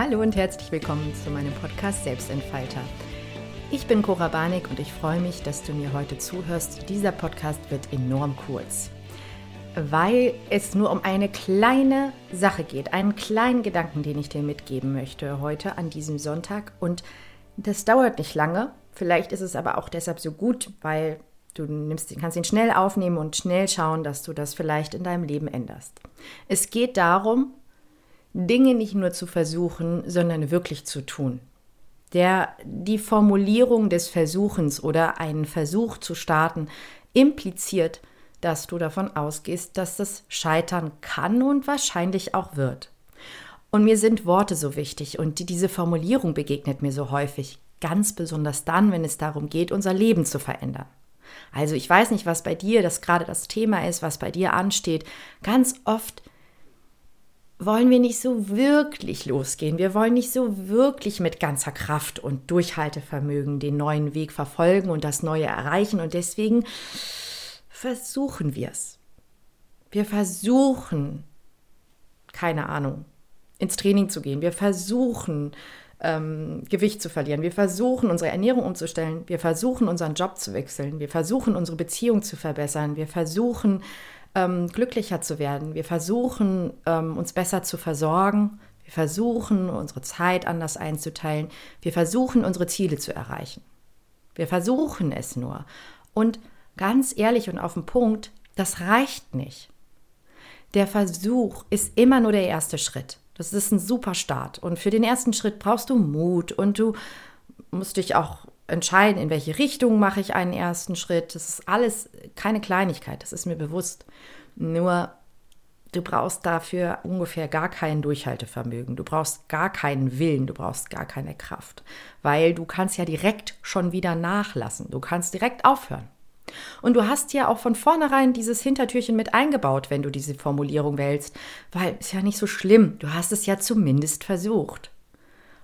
Hallo und herzlich willkommen zu meinem Podcast Selbstentfalter. Ich bin Cora Barnick und ich freue mich, dass du mir heute zuhörst. Dieser Podcast wird enorm kurz, weil es nur um eine kleine Sache geht, einen kleinen Gedanken, den ich dir mitgeben möchte heute an diesem Sonntag. Und das dauert nicht lange. Vielleicht ist es aber auch deshalb so gut, weil du nimmst, kannst ihn schnell aufnehmen und schnell schauen, dass du das vielleicht in deinem Leben änderst. Es geht darum, Dinge nicht nur zu versuchen, sondern wirklich zu tun. Der, die Formulierung des Versuchens oder einen Versuch zu starten impliziert, dass du davon ausgehst, dass das scheitern kann und wahrscheinlich auch wird. Und mir sind Worte so wichtig und diese Formulierung begegnet mir so häufig, ganz besonders dann, wenn es darum geht, unser Leben zu verändern. Also ich weiß nicht, was bei dir das gerade das Thema ist, was bei dir ansteht. Ganz oft wollen wir nicht so wirklich losgehen. Wir wollen nicht so wirklich mit ganzer Kraft und Durchhaltevermögen den neuen Weg verfolgen und das Neue erreichen. Und deswegen versuchen wir es. Wir versuchen, keine Ahnung, ins Training zu gehen. Wir versuchen, ähm, Gewicht zu verlieren. Wir versuchen, unsere Ernährung umzustellen. Wir versuchen, unseren Job zu wechseln. Wir versuchen, unsere Beziehung zu verbessern. Wir versuchen, ähm, glücklicher zu werden. Wir versuchen, ähm, uns besser zu versorgen. Wir versuchen, unsere Zeit anders einzuteilen. Wir versuchen, unsere Ziele zu erreichen. Wir versuchen es nur. Und ganz ehrlich und auf den Punkt, das reicht nicht. Der Versuch ist immer nur der erste Schritt. Das ist ein super Start. Und für den ersten Schritt brauchst du Mut und du musst dich auch entscheiden, in welche Richtung mache ich einen ersten Schritt. Das ist alles keine Kleinigkeit, das ist mir bewusst. Nur du brauchst dafür ungefähr gar kein Durchhaltevermögen, du brauchst gar keinen Willen, du brauchst gar keine Kraft, weil du kannst ja direkt schon wieder nachlassen, du kannst direkt aufhören. Und du hast ja auch von vornherein dieses Hintertürchen mit eingebaut, wenn du diese Formulierung wählst, weil es ja nicht so schlimm, du hast es ja zumindest versucht.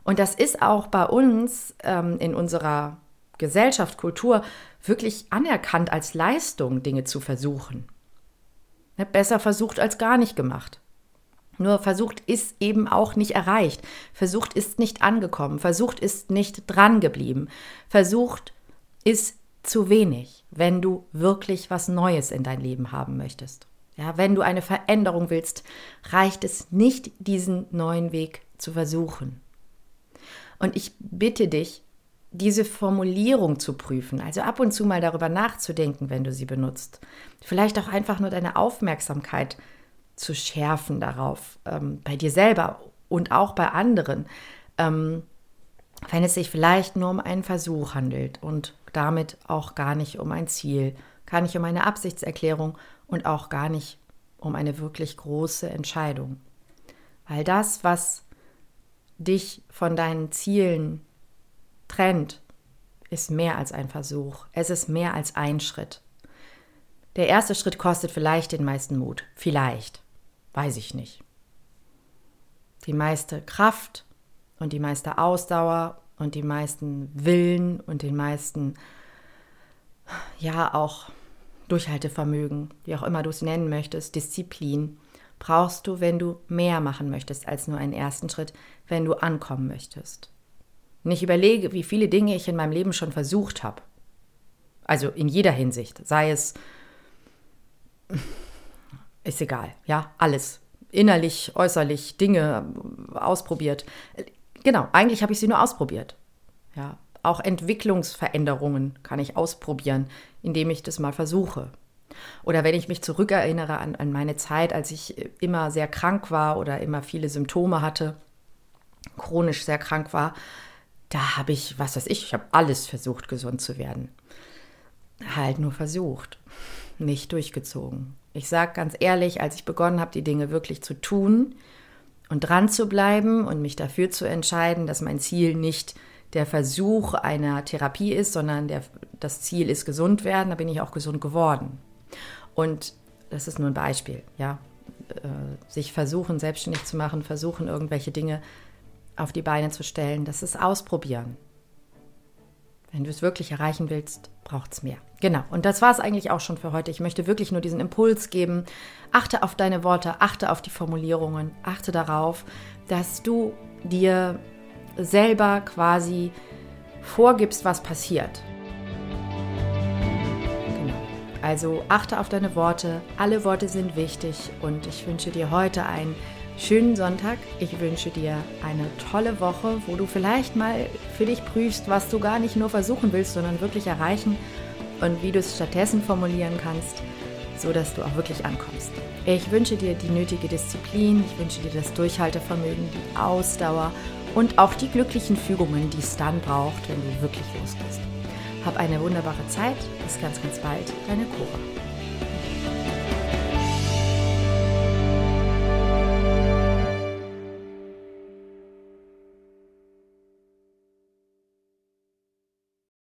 Und das ist auch bei uns ähm, in unserer Gesellschaft, Kultur wirklich anerkannt als Leistung, Dinge zu versuchen. Ne, besser versucht als gar nicht gemacht. Nur versucht ist eben auch nicht erreicht. Versucht ist nicht angekommen. Versucht ist nicht dran geblieben. Versucht ist zu wenig, wenn du wirklich was Neues in dein Leben haben möchtest. Ja, wenn du eine Veränderung willst, reicht es nicht, diesen neuen Weg zu versuchen. Und ich bitte dich, diese Formulierung zu prüfen, also ab und zu mal darüber nachzudenken, wenn du sie benutzt. Vielleicht auch einfach nur deine Aufmerksamkeit zu schärfen darauf, ähm, bei dir selber und auch bei anderen, ähm, wenn es sich vielleicht nur um einen Versuch handelt und damit auch gar nicht um ein Ziel, gar nicht um eine Absichtserklärung und auch gar nicht um eine wirklich große Entscheidung. Weil das, was dich von deinen Zielen trennt, ist mehr als ein Versuch. Es ist mehr als ein Schritt. Der erste Schritt kostet vielleicht den meisten Mut. Vielleicht. Weiß ich nicht. Die meiste Kraft und die meiste Ausdauer und die meisten Willen und den meisten, ja, auch Durchhaltevermögen, wie auch immer du es nennen möchtest, Disziplin, brauchst du, wenn du mehr machen möchtest als nur einen ersten Schritt, wenn du ankommen möchtest. Und ich überlege, wie viele Dinge ich in meinem Leben schon versucht habe. Also in jeder Hinsicht, sei es, ist egal, ja, alles. Innerlich, äußerlich, Dinge ausprobiert. Genau, eigentlich habe ich sie nur ausprobiert. Ja, auch Entwicklungsveränderungen kann ich ausprobieren, indem ich das mal versuche. Oder wenn ich mich zurückerinnere an, an meine Zeit, als ich immer sehr krank war oder immer viele Symptome hatte, chronisch sehr krank war, da habe ich, was weiß ich, ich habe alles versucht, gesund zu werden. Halt nur versucht, nicht durchgezogen. Ich sage ganz ehrlich, als ich begonnen habe, die Dinge wirklich zu tun und dran zu bleiben und mich dafür zu entscheiden, dass mein Ziel nicht der Versuch einer Therapie ist, sondern der, das Ziel ist gesund werden, da bin ich auch gesund geworden. Und das ist nur ein Beispiel, ja. Äh, sich versuchen, selbstständig zu machen, versuchen, irgendwelche Dinge auf die Beine zu stellen, das ist ausprobieren. Wenn du es wirklich erreichen willst, braucht es mehr. Genau, und das war es eigentlich auch schon für heute. Ich möchte wirklich nur diesen Impuls geben. Achte auf deine Worte, achte auf die Formulierungen, achte darauf, dass du dir selber quasi vorgibst, was passiert. Genau. Also achte auf deine Worte. Alle Worte sind wichtig und ich wünsche dir heute einen schönen Sonntag. Ich wünsche dir eine tolle Woche, wo du vielleicht mal für dich prüfst, was du gar nicht nur versuchen willst, sondern wirklich erreichen und wie du es stattdessen formulieren kannst, so dass du auch wirklich ankommst. Ich wünsche dir die nötige Disziplin, ich wünsche dir das Durchhaltevermögen, die Ausdauer und auch die glücklichen Fügungen, die es dann braucht, wenn du wirklich losgehst. Hab eine wunderbare Zeit. Bis ganz, ganz bald. Deine Cora.